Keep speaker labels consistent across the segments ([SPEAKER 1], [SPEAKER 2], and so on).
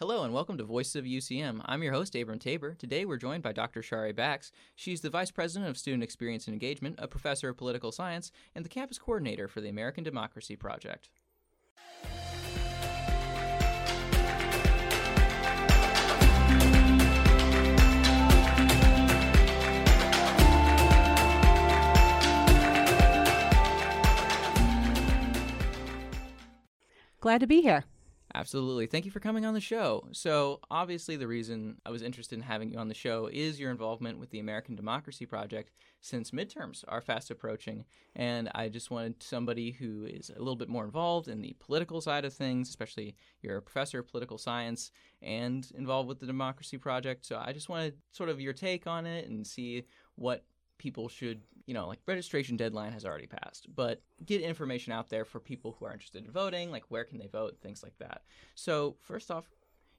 [SPEAKER 1] Hello and welcome to Voices of UCM. I'm your host, Abram Tabor. Today we're joined by Dr. Shari Bax. She's the Vice President of Student Experience and Engagement, a professor of political science, and the campus coordinator for the American Democracy Project.
[SPEAKER 2] Glad to be here.
[SPEAKER 1] Absolutely. Thank you for coming on the show. So, obviously, the reason I was interested in having you on the show is your involvement with the American Democracy Project since midterms are fast approaching. And I just wanted somebody who is a little bit more involved in the political side of things, especially you're a professor of political science and involved with the Democracy Project. So, I just wanted sort of your take on it and see what people should, you know, like registration deadline has already passed, but get information out there for people who are interested in voting, like where can they vote, things like that. So, first off,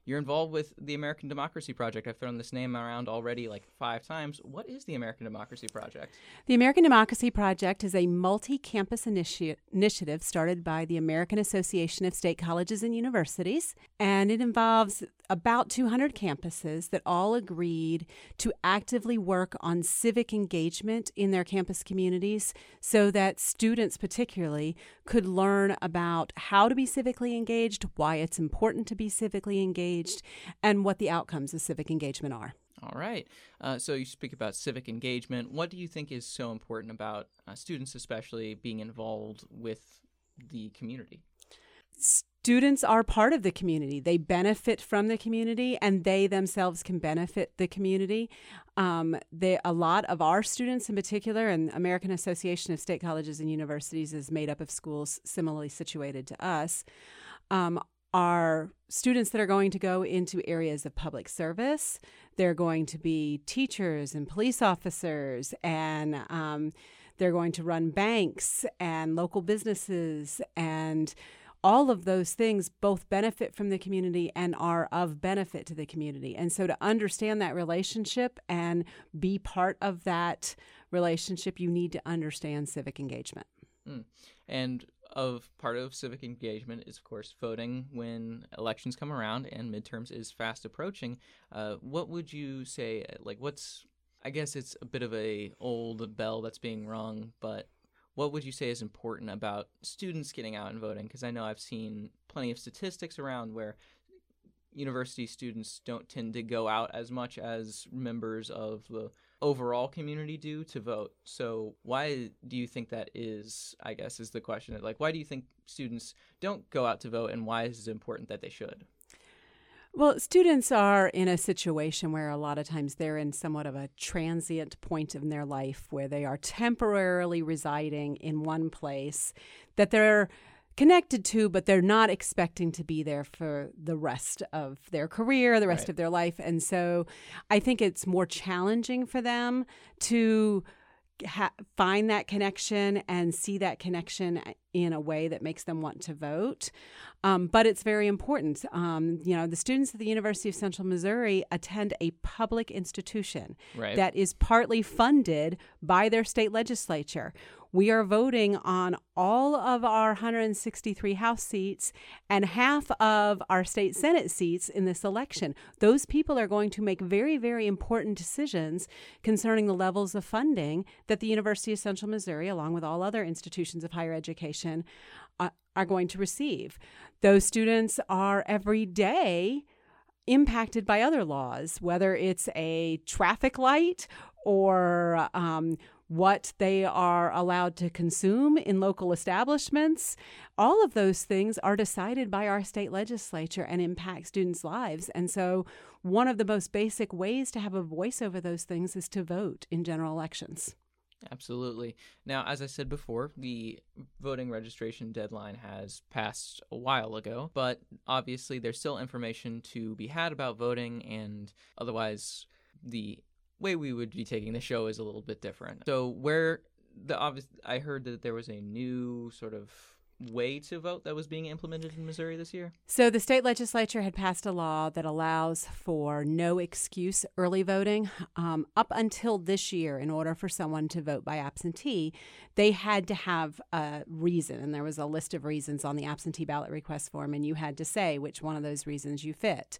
[SPEAKER 1] you're involved with the American Democracy Project. I've thrown this name around already like five times. What is the American Democracy Project?
[SPEAKER 2] The American Democracy Project is a multi campus initi- initiative started by the American Association of State Colleges and Universities, and it involves about 200 campuses that all agreed to actively work on civic engagement in their campus communities so that students, particularly, could learn about how to be civically engaged, why it's important to be civically engaged, and what the outcomes of civic engagement are.
[SPEAKER 1] All right. Uh, so you speak about civic engagement. What do you think is so important about uh, students, especially being involved with the community?
[SPEAKER 2] students are part of the community. They benefit from the community, and they themselves can benefit the community. Um, they, a lot of our students, in particular, and American Association of State Colleges and Universities is made up of schools similarly situated to us. Um, are students that are going to go into areas of public service. They're going to be teachers and police officers, and um, they're going to run banks and local businesses and all of those things both benefit from the community and are of benefit to the community. And so to understand that relationship and be part of that relationship, you need to understand civic engagement.
[SPEAKER 1] Mm. And of part of civic engagement is, of course, voting when elections come around and midterms is fast approaching. Uh, what would you say? Like, what's I guess it's a bit of a old bell that's being rung, but what would you say is important about students getting out and voting? Because I know I've seen plenty of statistics around where university students don't tend to go out as much as members of the overall community do to vote. So why do you think that is? I guess is the question. Like, why do you think students don't go out to vote, and why is it important that they should?
[SPEAKER 2] Well, students are in a situation where a lot of times they're in somewhat of a transient point in their life where they are temporarily residing in one place that they're connected to, but they're not expecting to be there for the rest of their career, the rest right. of their life. And so I think it's more challenging for them to ha- find that connection and see that connection in a way that makes them want to vote. Um, but it's very important. Um, you know, the students at the University of Central Missouri attend a public institution
[SPEAKER 1] right.
[SPEAKER 2] that is partly funded by their state legislature. We are voting on all of our 163 House seats and half of our state Senate seats in this election. Those people are going to make very, very important decisions concerning the levels of funding that the University of Central Missouri, along with all other institutions of higher education, uh, are going to receive. Those students are every day impacted by other laws, whether it's a traffic light or um, what they are allowed to consume in local establishments. All of those things are decided by our state legislature and impact students' lives. And so, one of the most basic ways to have a voice over those things is to vote in general elections.
[SPEAKER 1] Absolutely. Now, as I said before, the voting registration deadline has passed a while ago, but obviously there's still information to be had about voting, and otherwise, the way we would be taking the show is a little bit different. So where the obvious, I heard that there was a new sort of way to vote that was being implemented in Missouri this year?
[SPEAKER 2] So, the state legislature had passed a law that allows for no excuse early voting. Um, up until this year, in order for someone to vote by absentee, they had to have a reason, and there was a list of reasons on the absentee ballot request form, and you had to say which one of those reasons you fit.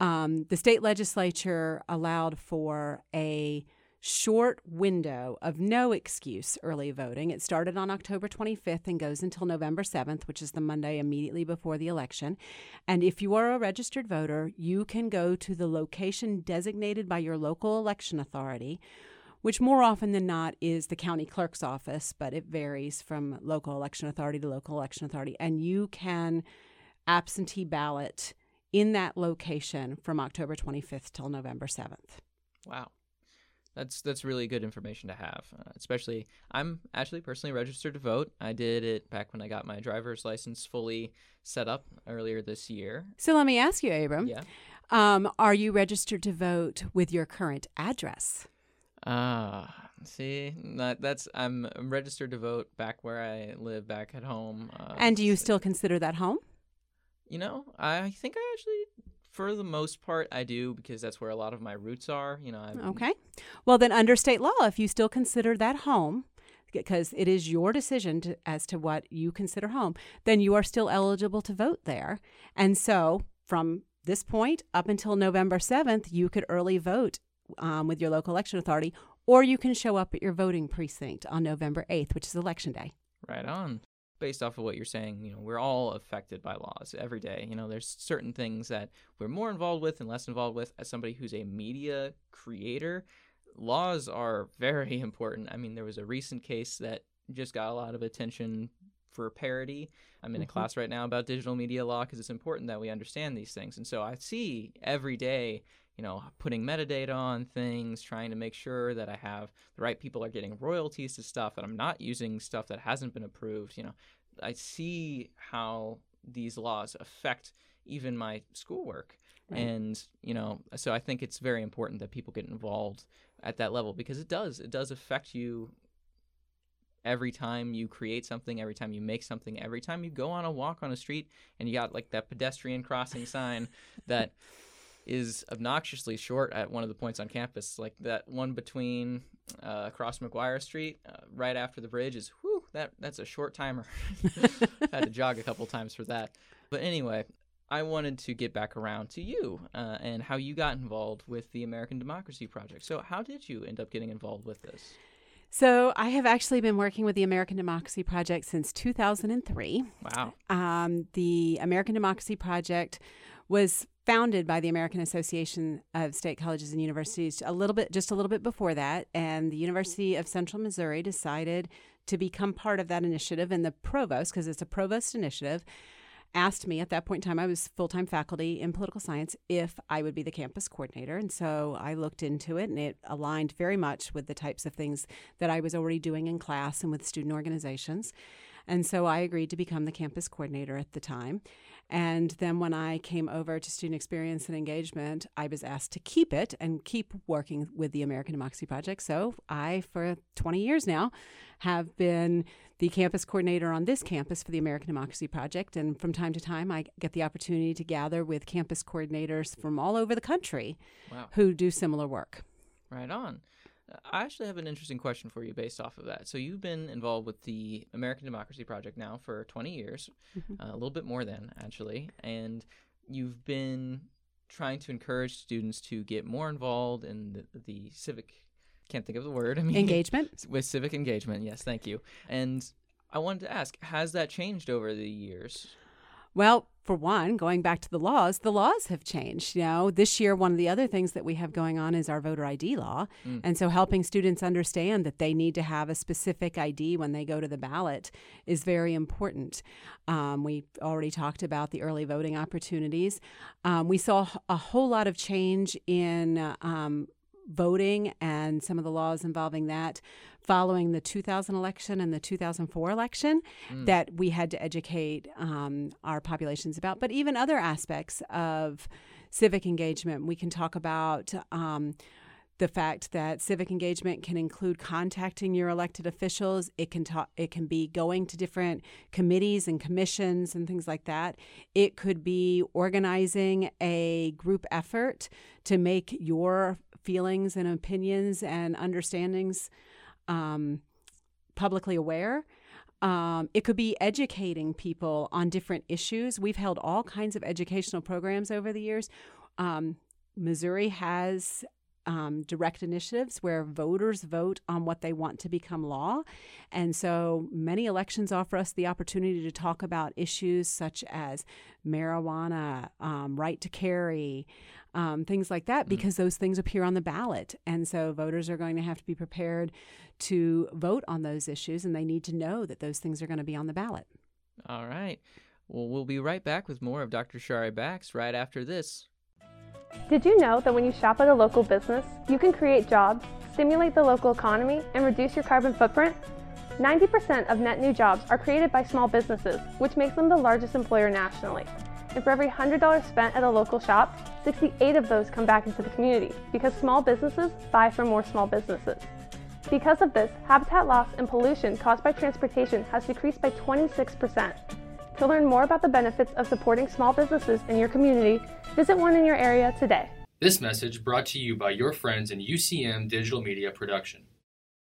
[SPEAKER 2] Um, the state legislature allowed for a short window of no excuse early voting. It started on October 25th and goes until November 7th, which is the Monday immediately before the election. And if you are a registered voter, you can go to the location designated by your local election authority. Which more often than not is the county clerk's office, but it varies from local election authority to local election authority. And you can absentee ballot in that location from October 25th till November 7th.
[SPEAKER 1] Wow. That's that's really good information to have. Uh, especially, I'm actually personally registered to vote. I did it back when I got my driver's license fully set up earlier this year.
[SPEAKER 2] So let me ask you, Abram.
[SPEAKER 1] Yeah.
[SPEAKER 2] Um, are you registered to vote with your current address?
[SPEAKER 1] Ah, see, that, that's I'm, I'm registered to vote back where I live, back at home. Uh,
[SPEAKER 2] and do you still consider that home?
[SPEAKER 1] You know, I think I actually, for the most part, I do because that's where a lot of my roots are. You know, I'm,
[SPEAKER 2] Okay. Well, then, under state law, if you still consider that home, because it is your decision to, as to what you consider home, then you are still eligible to vote there. And so, from this point up until November 7th, you could early vote um, with your local election authority, or you can show up at your voting precinct on November 8th, which is election day.
[SPEAKER 1] Right on. Based off of what you're saying, you know, we're all affected by laws every day. You know, there's certain things that we're more involved with and less involved with. As somebody who's a media creator, laws are very important. I mean, there was a recent case that just got a lot of attention for parody. I'm in a
[SPEAKER 2] Mhm.
[SPEAKER 1] class right now about digital media law because it's important that we understand these things. And so I see every day, you know, putting metadata on things, trying to make sure that I have the right people are getting royalties to stuff, that I'm not using stuff that hasn't been approved. You know, I see how these laws affect even my schoolwork.
[SPEAKER 2] Right.
[SPEAKER 1] And, you know, so I think it's very important that people get involved at that level because it does. It does affect you every time you create something, every time you make something, every time you go on a walk on a street and you got like that pedestrian crossing sign that is obnoxiously short at one of the points on campus, like that one between uh, across McGuire Street, uh, right after the bridge is whew, that that's a short timer. Had to jog a couple times for that. But anyway, I wanted to get back around to you uh, and how you got involved with the American Democracy Project. So, how did you end up getting involved with this?
[SPEAKER 2] So, I have actually been working with the American Democracy Project since 2003.
[SPEAKER 1] Wow.
[SPEAKER 2] Um, the American Democracy Project was founded by the American Association of State Colleges and Universities a little bit, just a little bit before that, and the University of Central Missouri decided to become part of that initiative. And the provost, because it's a provost initiative, asked me at that point in time, I was full time faculty in political science, if I would be the campus coordinator. And so I looked into it, and it aligned very much with the types of things that I was already doing in class and with student organizations. And so I agreed to become the campus coordinator at the time. And then when I came over to student experience and engagement, I was asked to keep it and keep working with the American Democracy Project. So I, for 20 years now, have been the campus coordinator on this campus for the American Democracy Project. And from time to time, I get the opportunity to gather with campus coordinators from all over the country
[SPEAKER 1] Wow.
[SPEAKER 2] who do similar work.
[SPEAKER 1] Right on. I actually have an interesting question for you based off of that. So, you've been involved with the American Democracy Project now for 20 years,
[SPEAKER 2] Mhm.
[SPEAKER 1] uh, a little bit more than actually, and you've been trying to encourage students to get more involved in the, the civic, can't think of the word, I mean,
[SPEAKER 2] Engagement?
[SPEAKER 1] with civic engagement. Yes, thank you. And I wanted to ask, has that changed over the years?
[SPEAKER 2] Well, for one, going back to the laws, the laws have changed. You know, this year, one of the other things that we have going on is our voter ID law.
[SPEAKER 1] Mm.
[SPEAKER 2] And so helping students understand that they need to have a specific ID when they go to the ballot is very important. Um, we already talked about the early voting opportunities. Um, we saw a whole lot of change in uh, um, voting and some of the laws involving that following the 2000 election and the 2004 election
[SPEAKER 1] Mm.
[SPEAKER 2] that we had to educate um, our populations about, but even other aspects of civic engagement. We can talk about um, the fact that civic engagement can include contacting your elected officials. It can talk, it can be going to different committees and commissions and things like that. It could be organizing a group effort to make your feelings and opinions and understandings um, publicly aware. Um, it could be educating people on different issues. We've held all kinds of educational programs over the years. Um, Missouri has um, direct initiatives where voters vote on what they want to become law. And so many elections offer us the opportunity to talk about issues such as marijuana, um, right to carry, um, things like that, mm-hmm. because those things appear on the ballot. And so voters are going to have to be prepared to vote on those issues, and they need to know that those things are going to be on the ballot.
[SPEAKER 1] All right. Well, we'll be right back with more of Dr. Shari Bax right after this.
[SPEAKER 3] Did you know that when you shop at a local business, you can create jobs, stimulate the local economy, and reduce your carbon footprint? 90% of net new jobs are created by small businesses, which makes them the largest employer nationally. And for every $100 spent at a local shop, 68 of those come back into the community because small businesses buy from more small businesses. Because of this, habitat loss and pollution caused by transportation has decreased by 26%. To learn more about the benefits of supporting small businesses in your community, visit one in your area today.
[SPEAKER 4] This message brought to you by your friends in UCM Digital Media Production.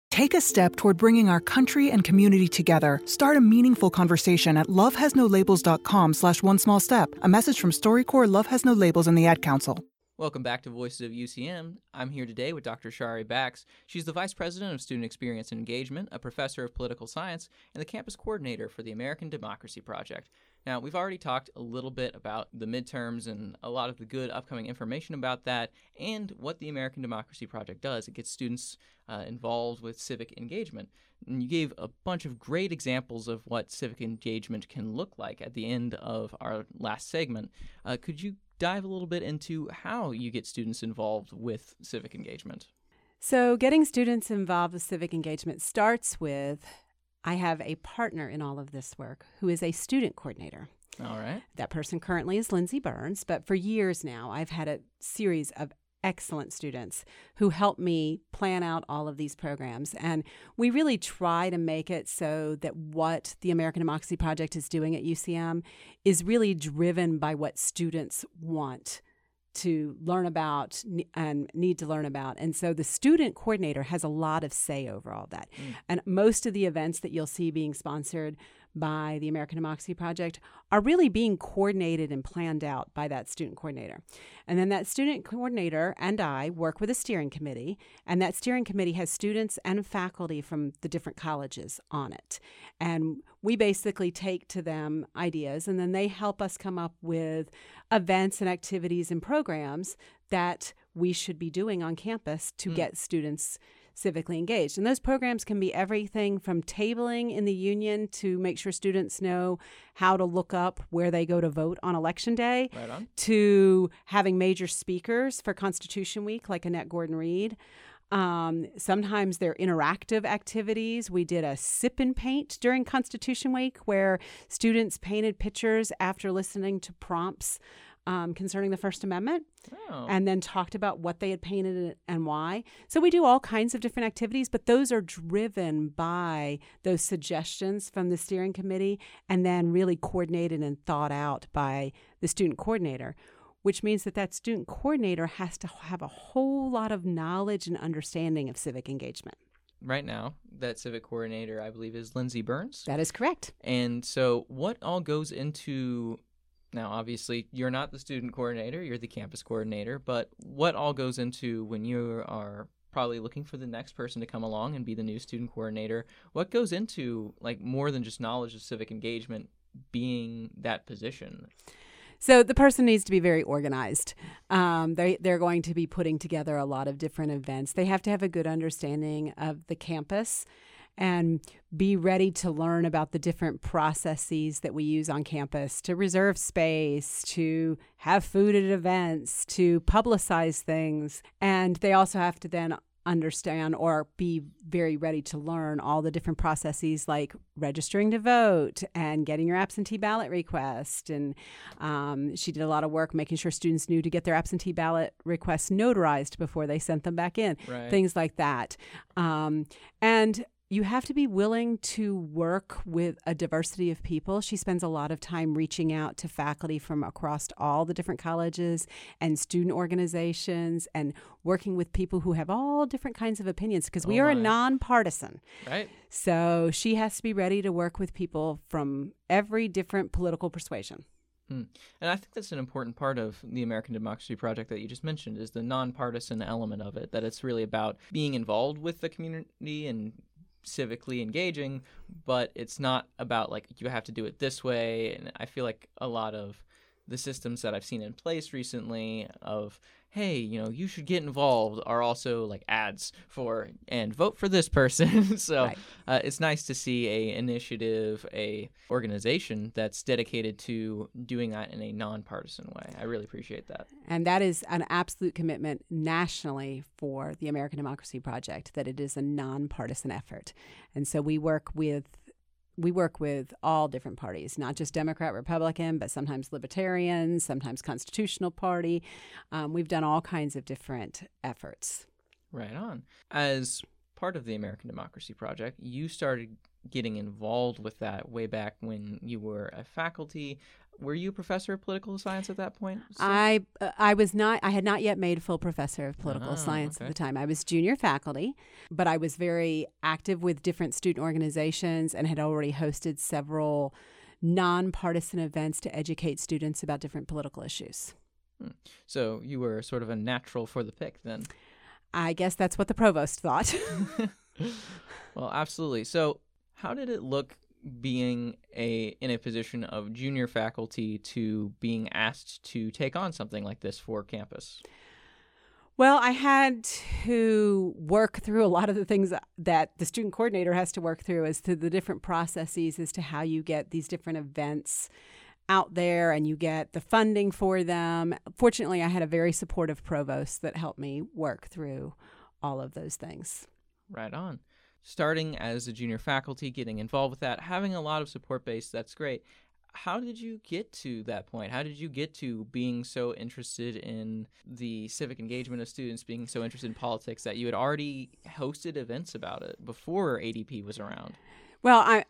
[SPEAKER 5] Take a step toward bringing our country and community together. Start a meaningful conversation at lovehasnolabels.com slash one small step. A message from StoryCorps Love Has No Labels and the Ad Council.
[SPEAKER 1] Welcome back to Voices of UCM. I'm here today with Dr. Shari Bax. She's the Vice President of Student Experience and Engagement, a professor of political science, and the campus coordinator for the American Democracy Project. Now, we've already talked a little bit about the midterms and a lot of the good upcoming information about that and what the American Democracy Project does. It gets students uh, involved with civic engagement. And you gave a bunch of great examples of what civic engagement can look like at the end of our last segment. Uh, could you dive a little bit into how you get students involved with civic engagement?
[SPEAKER 2] So, getting students involved with civic engagement starts with I have a partner in all of this work who is a student coordinator.
[SPEAKER 1] All right.
[SPEAKER 2] That person currently is Lindsay Burns, but for years now, I've had a series of excellent students who help me plan out all of these programs. And we really try to make it so that what the American Democracy Project is doing at UCM is really driven by what students want to learn about and need to learn about. And so the student coordinator has a lot of say over all that. Mm. And most of the events that you'll see being sponsored by the American Democracy Project are really being coordinated and planned out by that student coordinator. And then that student coordinator and I work with a steering committee, and that steering committee has students and faculty from the different colleges on it. And we basically take to them ideas, and then they help us come up with events and activities and programs that we should be doing on campus to mm. get students civically engaged. And those programs can be everything from tabling in the union to make sure students know how to look up where they go to vote on election day,
[SPEAKER 1] right
[SPEAKER 2] to having major speakers for Constitution Week like Annette Gordon Reed. Um, sometimes they're interactive activities. We did a sip and paint during Constitution Week where students painted pictures after listening to prompts um, concerning the First Amendment
[SPEAKER 1] oh.
[SPEAKER 2] and then talked about what they had painted and why. So we do all kinds of different activities, but those are driven by those suggestions from the steering committee and then really coordinated and thought out by the student coordinator. Which means that that student coordinator has to have a whole lot of knowledge and understanding of civic engagement
[SPEAKER 1] right now, that civic coordinator, I believe, is Lindsay Burns.
[SPEAKER 2] That is correct.
[SPEAKER 1] And so, what all goes into now, obviously, you're not the student coordinator, you're the campus coordinator, but what all goes into when you are probably looking for the next person to come along and be the new student coordinator? What goes into like more than just knowledge of civic engagement being that position?
[SPEAKER 2] So the person needs to be very organized. Um, they they're going to be putting together a lot of different events. They have to have a good understanding of the campus and be ready to learn about the different processes that we use on campus to reserve space, to have food at events, to publicize things. And they also have to then understand or be very ready to learn all the different processes like registering to vote and getting your absentee ballot request. And um, she did a lot of work making sure students knew to get their absentee ballot requests notarized before they sent them back in,
[SPEAKER 1] Right.
[SPEAKER 2] things like that. Um, and you have to be willing to work with a diversity of people. She spends a lot of time reaching out to faculty from across all the different colleges and student organizations and working with people who have all different kinds of opinions because we
[SPEAKER 1] Oh
[SPEAKER 2] are a nonpartisan.
[SPEAKER 1] Right.
[SPEAKER 2] So she has to be ready to work with people from every different political persuasion.
[SPEAKER 1] Hmm. And I think that's an important part of the American Democracy Project that you just mentioned is the nonpartisan element of it. That it's really about being involved with the community and civically engaging, but it's not about like you have to do it this way. And I feel like a lot of the systems that I've seen in place recently of hey, you know, you should get involved are also like ads for and vote for this person. so
[SPEAKER 2] Right.
[SPEAKER 1] uh, it's nice to see a initiative, a organization that's dedicated to doing that in a nonpartisan way. I really appreciate that.
[SPEAKER 2] And that is an absolute commitment nationally for the American Democracy Project that it is a nonpartisan effort. And so we work with we work with all different parties, not just Democrat, Republican, but sometimes Libertarians, sometimes Constitutional Party. Um, we've done all kinds of different efforts.
[SPEAKER 1] Right on. As part of the American Democracy Project, you started getting involved with that way back when you were a faculty. Were you a professor of political science at that point? still?
[SPEAKER 2] I uh, I was not I had not yet made full professor of political
[SPEAKER 1] Oh,
[SPEAKER 2] science
[SPEAKER 1] okay.
[SPEAKER 2] at the time. I was junior faculty, but I was very active with different student organizations and had already hosted several nonpartisan events to educate students about different political issues.
[SPEAKER 1] so you were sort of a natural for the pick then.
[SPEAKER 2] I guess that's what the provost thought.
[SPEAKER 1] Well, absolutely. So, how did it look being a in a position of junior faculty to being asked to take on something like this for campus?
[SPEAKER 2] Well, I had to work through a lot of the things that the student coordinator has to work through as to the different processes as to how you get these different events out there and you get the funding for them. Fortunately, I had a very supportive provost that helped me work through all of those things.
[SPEAKER 1] Right on. Starting as a junior faculty, getting involved with that, having a lot of support base, that's great. How did you get to that point? How did you get to being so interested in the civic engagement of students, being so interested in politics that you had already hosted events about it before ADP was around?
[SPEAKER 2] Well, I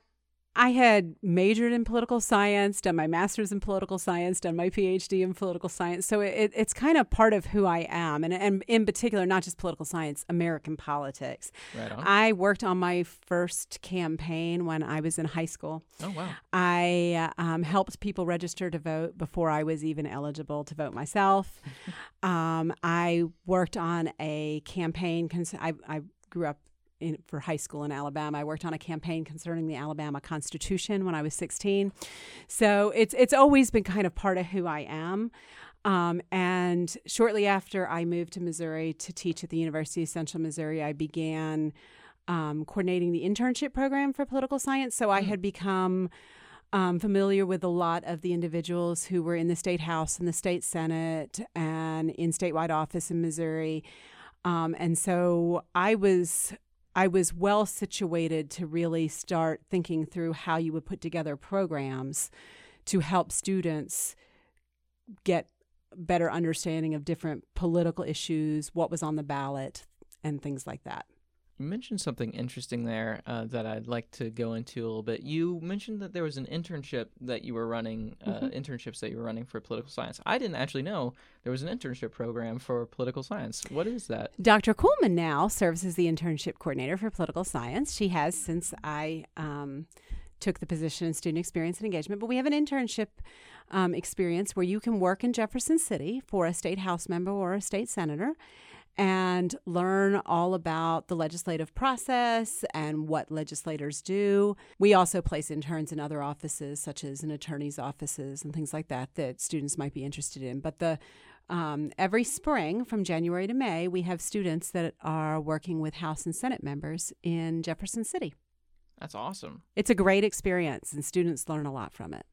[SPEAKER 2] I had majored in political science, done my master's in political science, done my PhD in political science. So it, it's kind of part of who I am, and, and in particular, not just political science, American politics.
[SPEAKER 1] Right on.
[SPEAKER 2] I worked on my first campaign when I was in high school.
[SPEAKER 1] oh, wow.
[SPEAKER 2] I um, helped people register to vote before I was even eligible to vote myself. um, I worked on a campaign. Cons- I, I grew up in, for high school in Alabama. I worked on a campaign concerning the Alabama Constitution when I was 16. So it's it's always been kind of part of who I am. Um, and shortly after I moved to Missouri to teach at the University of Central Missouri, I began um, coordinating the internship program for political science. So I had become um, familiar with a lot of the individuals who were in the state house and the state senate and in statewide office in Missouri. Um, and so I was I was well situated to really start thinking through how you would put together programs to help students get better understanding of different political issues, what was on the ballot, and things like that.
[SPEAKER 1] You mentioned something interesting there uh, that I'd like to go into a little bit. You mentioned that there was an internship that you were running, uh,
[SPEAKER 2] Mm-hmm.
[SPEAKER 1] internships that you were running for political science. I didn't actually know there was an internship program for political science. What is that?
[SPEAKER 2] Dr. Kuhlman now serves as the internship coordinator for political science. She has since I um, took the position in student experience and engagement. But we have an internship um, experience where you can work in Jefferson City for a state house member or a state senator and learn all about the legislative process and what legislators do. We also place interns in other offices, such as in attorneys' offices and things like that, that students might be interested in. But the um, every spring from January to May, we have students that are working with House and Senate members in Jefferson City.
[SPEAKER 1] That's awesome.
[SPEAKER 2] It's a great experience, and students learn a lot from it.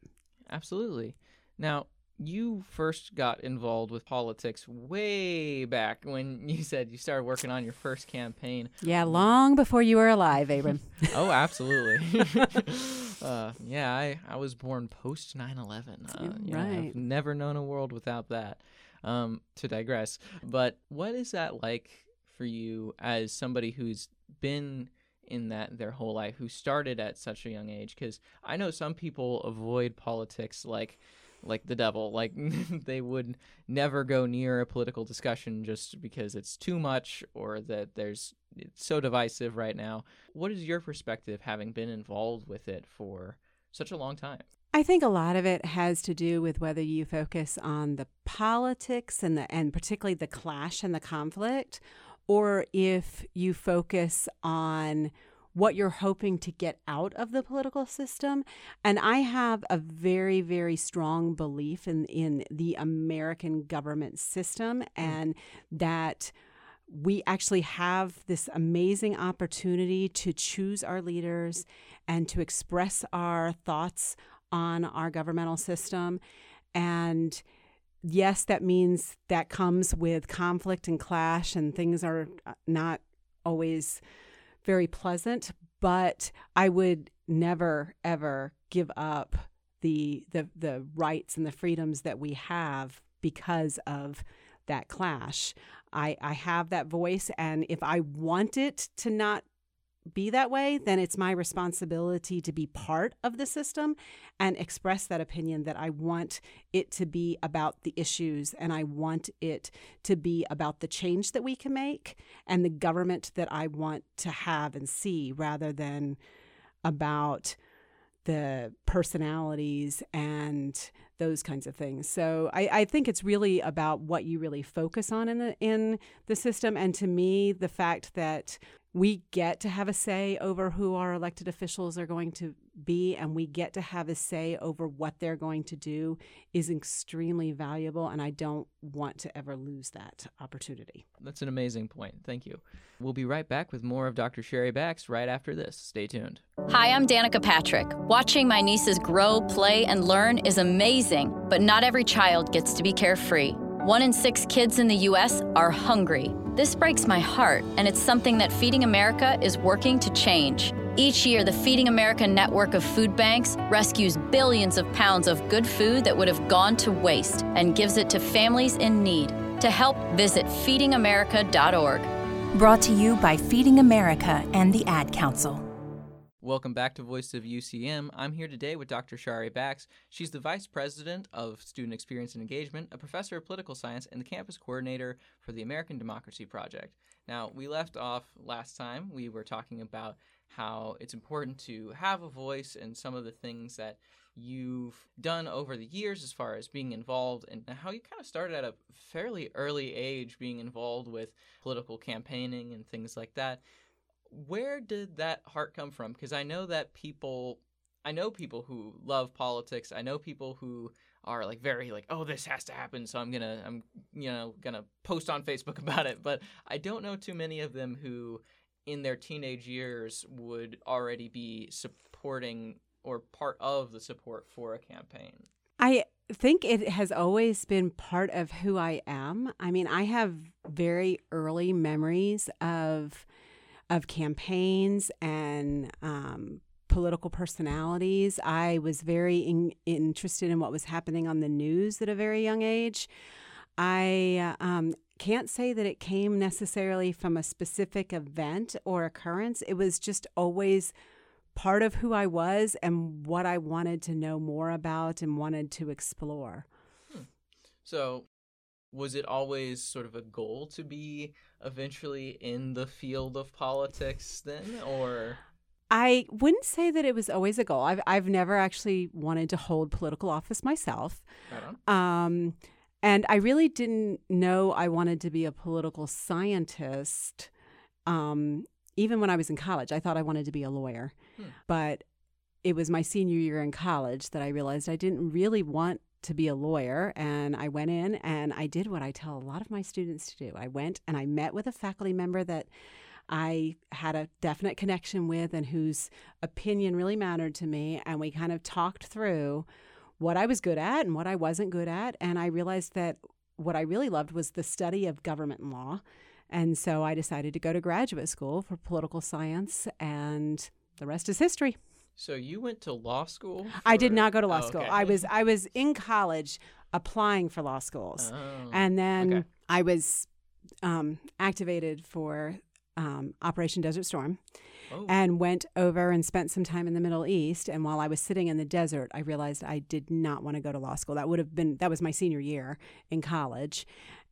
[SPEAKER 1] Absolutely. Now, you first got involved with politics way back when you said you started working on your first campaign.
[SPEAKER 2] Yeah, long before you were alive, Abram.
[SPEAKER 1] oh, absolutely. uh, yeah, I, I was born post 9 11. Uh, you know,
[SPEAKER 2] Right.
[SPEAKER 1] I've never known a world without that. Um, to digress, but what is that like for you as somebody who's been in that their whole life, who started at such a young age? Because I know some people avoid politics like like the devil. Like they would never go near a political discussion just because it's too much or that there's it's so divisive right now. What is your perspective having been involved with it for such a long time?
[SPEAKER 2] I think a lot of it has to do with whether you focus on the politics and the and particularly the clash and the conflict, or if you focus on what you're hoping to get out of the political system. And I have a very, very strong belief in, in the American government system and that we actually have this amazing opportunity to choose our leaders and to express our thoughts on our governmental system. And yes, that means that comes with conflict and clash, and things are uh, not always very pleasant. But I would never, ever give up the the the rights and the freedoms that we have because of that clash. I, I have that voice, and if I want it to not be that way, then it's my responsibility to be part of the system and express that opinion that I want it to be about the issues and I want it to be about the change that we can make and the government that I want to have and see rather than about the personalities and those kinds of things. So I, I think it's really about what you really focus on in the in the system. And to me, the fact that we get to have a say over who our elected officials are going to be and we get to have a say over what they're going to do is extremely valuable and I don't want to ever lose that opportunity.
[SPEAKER 1] That's an amazing point. Thank you. We'll be right back with more of Dr. Shari Bax right after this. Stay tuned.
[SPEAKER 6] Hi, I'm Danica Patrick. Watching my nieces grow, play, and learn is amazing, but not every child gets to be carefree. One in six kids in the U.S. are hungry. This breaks my heart, and it's something that Feeding America is working to change. Each year, the Feeding America network of food banks rescues billions of pounds of good food that would have gone to waste and gives it to families in need. To help, visit feedingamerica.org.
[SPEAKER 7] Brought to you by Feeding America and the Ad Council.
[SPEAKER 1] Welcome back to Voice of UCM. I'm here today with Dr. Shari Bax. She's the Vice President of Student Experience and Engagement, a professor of political science, and the campus coordinator for the American Democracy Project. Now, we left off last time. We were talking about how it's important to have a voice and some of the things that you've done over the years as far as being involved and how you kind of started at a fairly early age being involved with political campaigning and things like that where did that heart come from? Because I know that people, I know people who love politics. I know people who are like very like, oh, this has to happen, so I'm gonna, I'm, you know, gonna post on Facebook about it. But I don't know too many of them who, in their teenage years, would already be supporting or part of the support for a campaign.
[SPEAKER 2] I think it has always been part of who I am. I mean, I have very early memories of of campaigns and um, political personalities. I was very in, interested in what was happening on the news at a very young age. I um, can't say that it came necessarily from a specific event or occurrence. It was just always part of who I was and what I wanted to know more about and wanted to explore.
[SPEAKER 1] Hmm. So, was it always sort of a goal to be eventually in the field of politics then or
[SPEAKER 2] I wouldn't say that it was always a goal. I've I've never actually wanted to hold political office myself. Um, and I really didn't know I wanted to be a political scientist. Um, even when I was in college, I thought I wanted to be a lawyer. Hmm. But it was my senior year in college that I realized I didn't really want to be a lawyer. And I went in and I did what I tell a lot of my students to do. I went and I met with a faculty member that I had a definite connection with and whose opinion really mattered to me. And we kind of talked through what I was good at and what I wasn't good at. And I realized that what I really loved was the study of government and law. And so I decided to go to graduate school for political science, and the rest is history.
[SPEAKER 1] So you went to law school?
[SPEAKER 2] I did not go to law
[SPEAKER 1] Oh,
[SPEAKER 2] school.
[SPEAKER 1] okay.
[SPEAKER 2] I was I was in college applying for law schools,
[SPEAKER 1] Oh,
[SPEAKER 2] and then
[SPEAKER 1] okay.
[SPEAKER 2] I was um, activated for um, Operation Desert Storm,
[SPEAKER 1] Oh.
[SPEAKER 2] and went over and spent some time in the Middle East. And while I was sitting in the desert, I realized I did not want to go to law school. That would have been that was my senior year in college.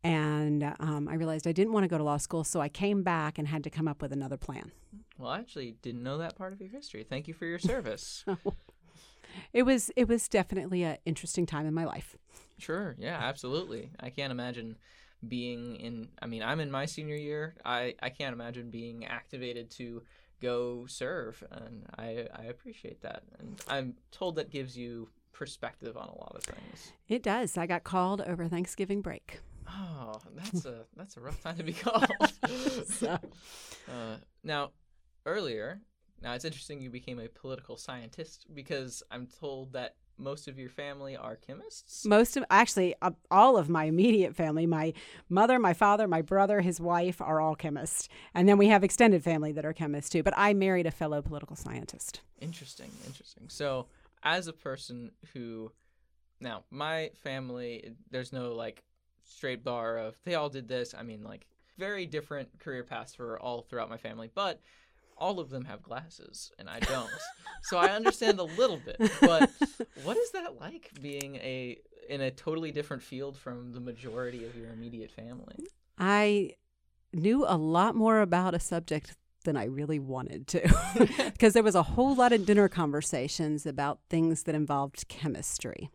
[SPEAKER 2] And um, I realized I didn't want to go to law school, so I came back and had to come up with another plan.
[SPEAKER 1] Well, I actually didn't know that part of your history. Thank you for your service.
[SPEAKER 2] It was it was definitely an interesting time in my life.
[SPEAKER 1] Sure. Yeah, absolutely. I can't imagine being in I mean, I'm in my senior year. I I can't imagine being activated to go serve and I I appreciate that. And I'm told that gives you perspective on a lot of things.
[SPEAKER 2] It does. I got called over Thanksgiving break.
[SPEAKER 1] Oh, that's a that's a rough time to be called.
[SPEAKER 2] So-
[SPEAKER 1] uh, now, earlier, now it's interesting you became a political scientist because I'm told that most of your family are chemists.
[SPEAKER 2] Most of actually uh, all of my immediate family, my mother, my father, my brother, his wife are all chemists. And then we have extended family that are chemists too, but I married a fellow political scientist.
[SPEAKER 1] Interesting, interesting. So, as a person who, now my family, there's no like straight bar of they all did this. I mean, like very different career paths for all throughout my family, but all of them have glasses and I don't. so I understand a little bit. But what is that like being a in a totally different field from the majority of your immediate family?
[SPEAKER 2] I knew a lot more about a subject than I really wanted to because there was a whole lot of dinner conversations about things that involved chemistry.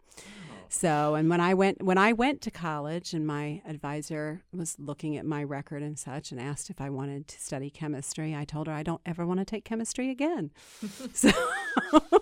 [SPEAKER 2] So, and when I went when I went to college and my advisor was looking at my record and such and asked if I wanted to study chemistry, I told her I don't ever want to take chemistry again. so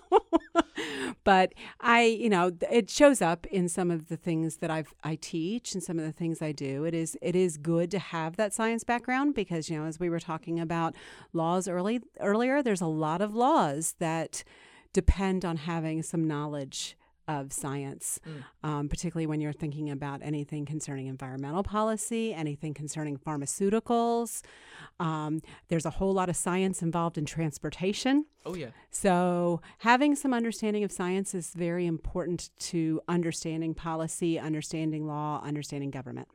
[SPEAKER 2] but I, you know, it shows up in some of the things that I've I teach and some of the things I do. It is it is good to have that science background because you know, as we were talking about laws early earlier, there's a lot of laws that depend on having some knowledge of science, um, particularly when you're thinking about anything concerning environmental policy, anything concerning pharmaceuticals. Um, there's a whole lot of science involved in transportation.
[SPEAKER 1] Oh yeah.
[SPEAKER 2] So, having some understanding of science is very important to understanding policy, understanding law, understanding government.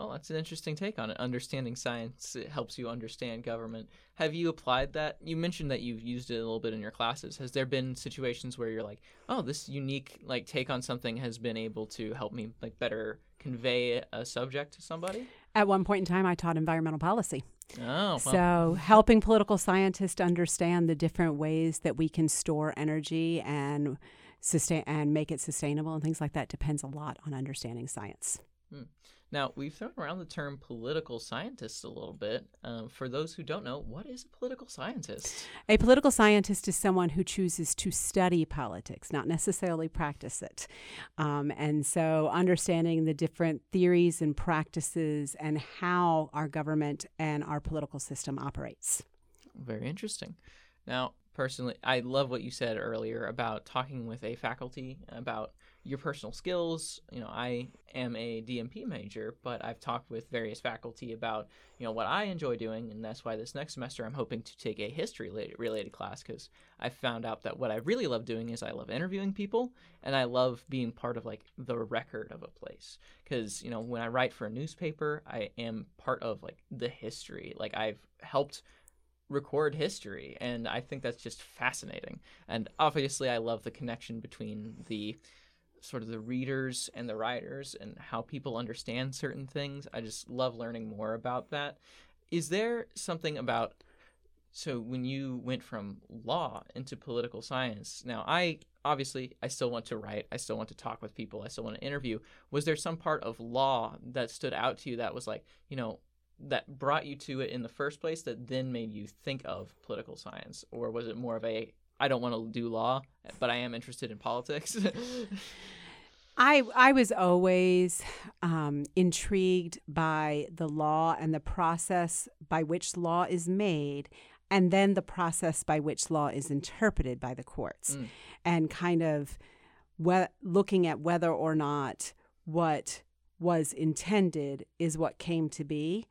[SPEAKER 1] Well, that's an interesting take on it. Understanding science it helps you understand government. Have you applied that? You mentioned that you've used it a little bit in your classes. Has there been situations where you're like, "Oh, this unique like take on something has been able to help me like better convey a subject to somebody?"
[SPEAKER 2] At one point in time, I taught environmental policy.
[SPEAKER 1] Oh, well,
[SPEAKER 2] So, helping political scientists understand the different ways that we can store energy and sustain and make it sustainable and things like that depends a lot on understanding science. Hmm.
[SPEAKER 1] Now we've thrown around the term political scientist a little bit. Um, for those who don't know, what is a political scientist?
[SPEAKER 2] A political scientist is someone who chooses to study politics, not necessarily practice it. Um, and so, understanding the different theories and practices and how our government and our political system operates.
[SPEAKER 1] Very interesting. Now, personally, I love what you said earlier about talking with a faculty about your personal skills. You know, I am a DMP major, but I've talked with various faculty about, you know, what I enjoy doing, and that's why this next semester I'm hoping to take a history related class because I found out that what I really love doing is I love interviewing people and I love being part of like the record of a place because, you know, when I write for a newspaper, I am part of like the history. Like I've helped record history and i think that's just fascinating and obviously i love the connection between the sort of the readers and the writers and how people understand certain things. I just love learning more about that. Is there something about so when you went from law into political science now i obviously i still want to write i still want to talk with people i still want to interview. Was there some part of law that stood out to you that was like you know that brought you to it in the first place that then made you think of political science? Or was it more of a i don't want to do law but i am interested in politics.
[SPEAKER 2] I I was always um, intrigued by the law and the process by which law is made, and then the process by which law is interpreted by the courts, and kind of we- looking at whether or not what was intended is what came to be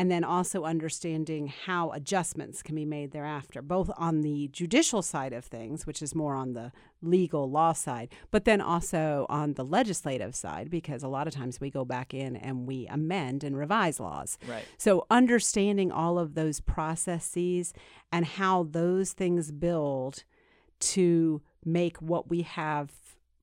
[SPEAKER 2] and then also understanding how adjustments can be made thereafter, both on the judicial side of things, which is more on the legal law side, but then also on the legislative side, because a lot of times we go back in and we amend and revise laws.
[SPEAKER 1] Right.
[SPEAKER 2] So understanding all of those processes and how those things build to make what we have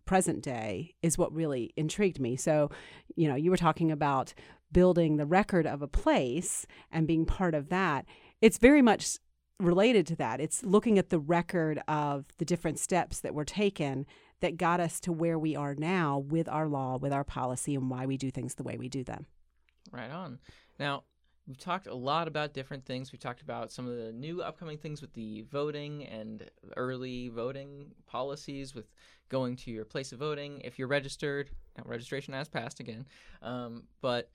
[SPEAKER 2] present day is what really intrigued me. So, you know, you were talking about building the record of a place and being part of that, it's very much related to that. It's looking at the record of the different steps that were taken that got us to where we are now with our law, with our policy, and why we do things the way we do them.
[SPEAKER 1] Right on. Now, we've talked a lot about different things. We've talked about some of the new upcoming things with the voting and early voting policies with going to your place of voting if you're registered. Now, registration has passed again. Um, but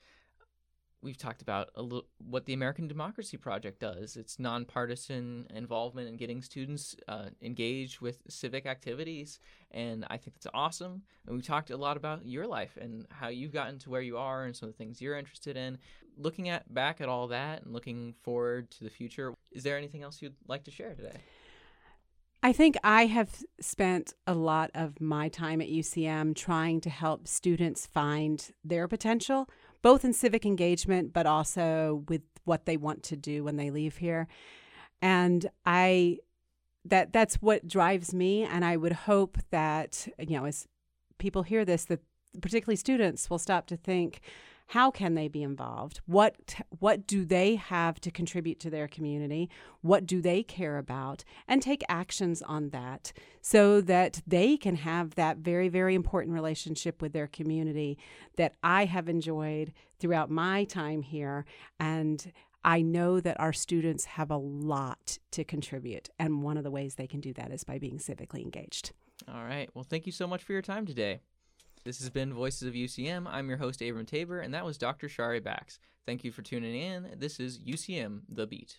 [SPEAKER 1] we've talked about a little what the American Democracy Project does. It's nonpartisan involvement in getting students uh, engaged with civic activities, and I think it's awesome. And we talked a lot about your life and how you've gotten to where you are and some of the things you're interested in. Looking at back at all that and looking forward to the future, is there anything else you'd like to share today?
[SPEAKER 2] I think I have spent a lot of my time at UCM trying to help students find their potential both in civic engagement, but also with what they want to do when they leave here. And I that that's what drives me and I would hope that you know as people hear this that particularly students will stop to think how can they be involved what what do they have to contribute to their community what do they care about and take actions on that so that they can have that very very important relationship with their community that I have enjoyed throughout my time here and I know that our students have a lot to contribute and one of the ways they can do that is by being civically engaged.
[SPEAKER 1] All right. Well, thank you so much for your time today. This has been Voices of UCM. I'm your host, Abram Tabor, and that was Dr. Shari Bax. Thank you for tuning in. This is UCM The Beat.